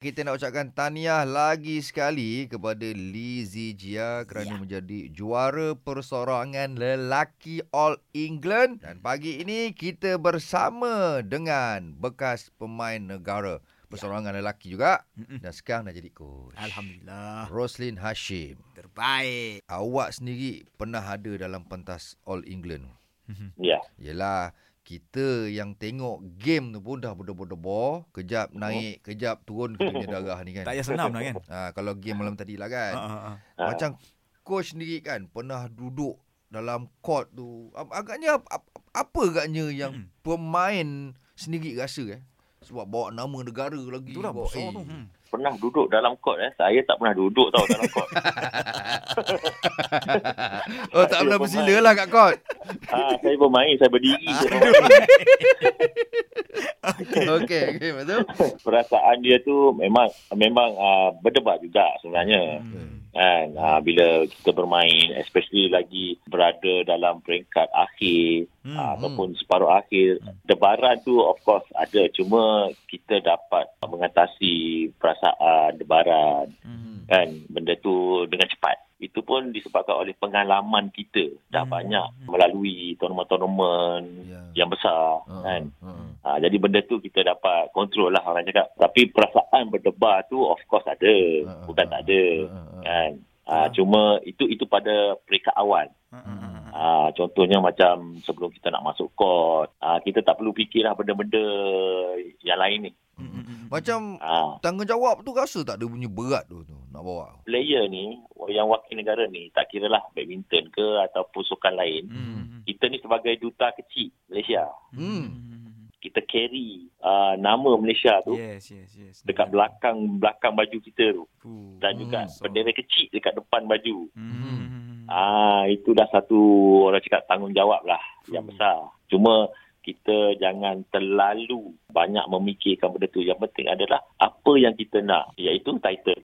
Kita nak ucapkan tahniah lagi sekali kepada Lee Zijia kerana ya. menjadi juara persorangan lelaki All England dan pagi ini kita bersama dengan bekas pemain negara persorangan ya. lelaki juga dan sekarang dah jadi coach. Alhamdulillah. Roslin Hashim. Terbaik. Awak sendiri pernah ada dalam pentas All England. Ya. Yelah kita yang tengok game tu pun dah berdebar-debar. Kejap naik, kejap turun kita punya darah ni kan. Tak payah senam lah kan. Ha, kalau game malam tadi lah kan. Ha, ha, ha. Macam coach sendiri kan pernah duduk dalam court tu. Ag- Agaknya ap- ap- apa agaknya yang Hmm. pemain sendiri rasa eh? Sebab bawa nama negara lagi. Itulah bawa, besar eh. tu. Hmm. Pernah duduk dalam kot eh. Saya tak pernah duduk tau dalam kot. oh tak pernah bersila lah kat court. ha, saya bermain, saya berdiri. Ah. Saya bermain. Okey, okey betul. Perasaan dia tu memang memang uh, berdebar juga sebenarnya. Hmm. Kan, uh, bila kita bermain, especially lagi berada dalam peringkat akhir Hmm. uh, ataupun separuh akhir, debaran tu of course ada. Cuma kita dapat mengatasi perasaan debaran Hmm. kan benda tu dengan cepat itu pun disebabkan oleh pengalaman kita dah Hmm. banyak melalui tournament-tournament Ya. yang besar Ha, kan ha. ha, jadi benda tu kita dapat kontrol lah orang cakap tapi perasaan berdebar tu of course ada ha, bukan ha. tak ada ha. kan Ha. cuma itu itu pada peringkat awal ha. ha, contohnya macam sebelum kita nak masuk court ha, kita tak perlu fikirlah benda-benda yang lain ni hmm. Macam ha, tanggungjawab tu rasa tak ada punya berat tu, tu nak bawa. player ni yang wakil negara ni tak kira lah badminton ke ataupun sukan lain Hmm. kita ni sebagai duta kecil Malaysia Hmm. Kita carry uh, nama Malaysia tu Yes, yes, yes. dekat belakang belakang baju kita tu Fuh. dan juga so- bendera kecil dekat depan baju Hmm. ah itu dah satu orang cakap tanggungjawab lah yang Hmm. besar cuma kita jangan terlalu banyak memikirkan benda tu yang penting adalah apa yang kita nak iaitu title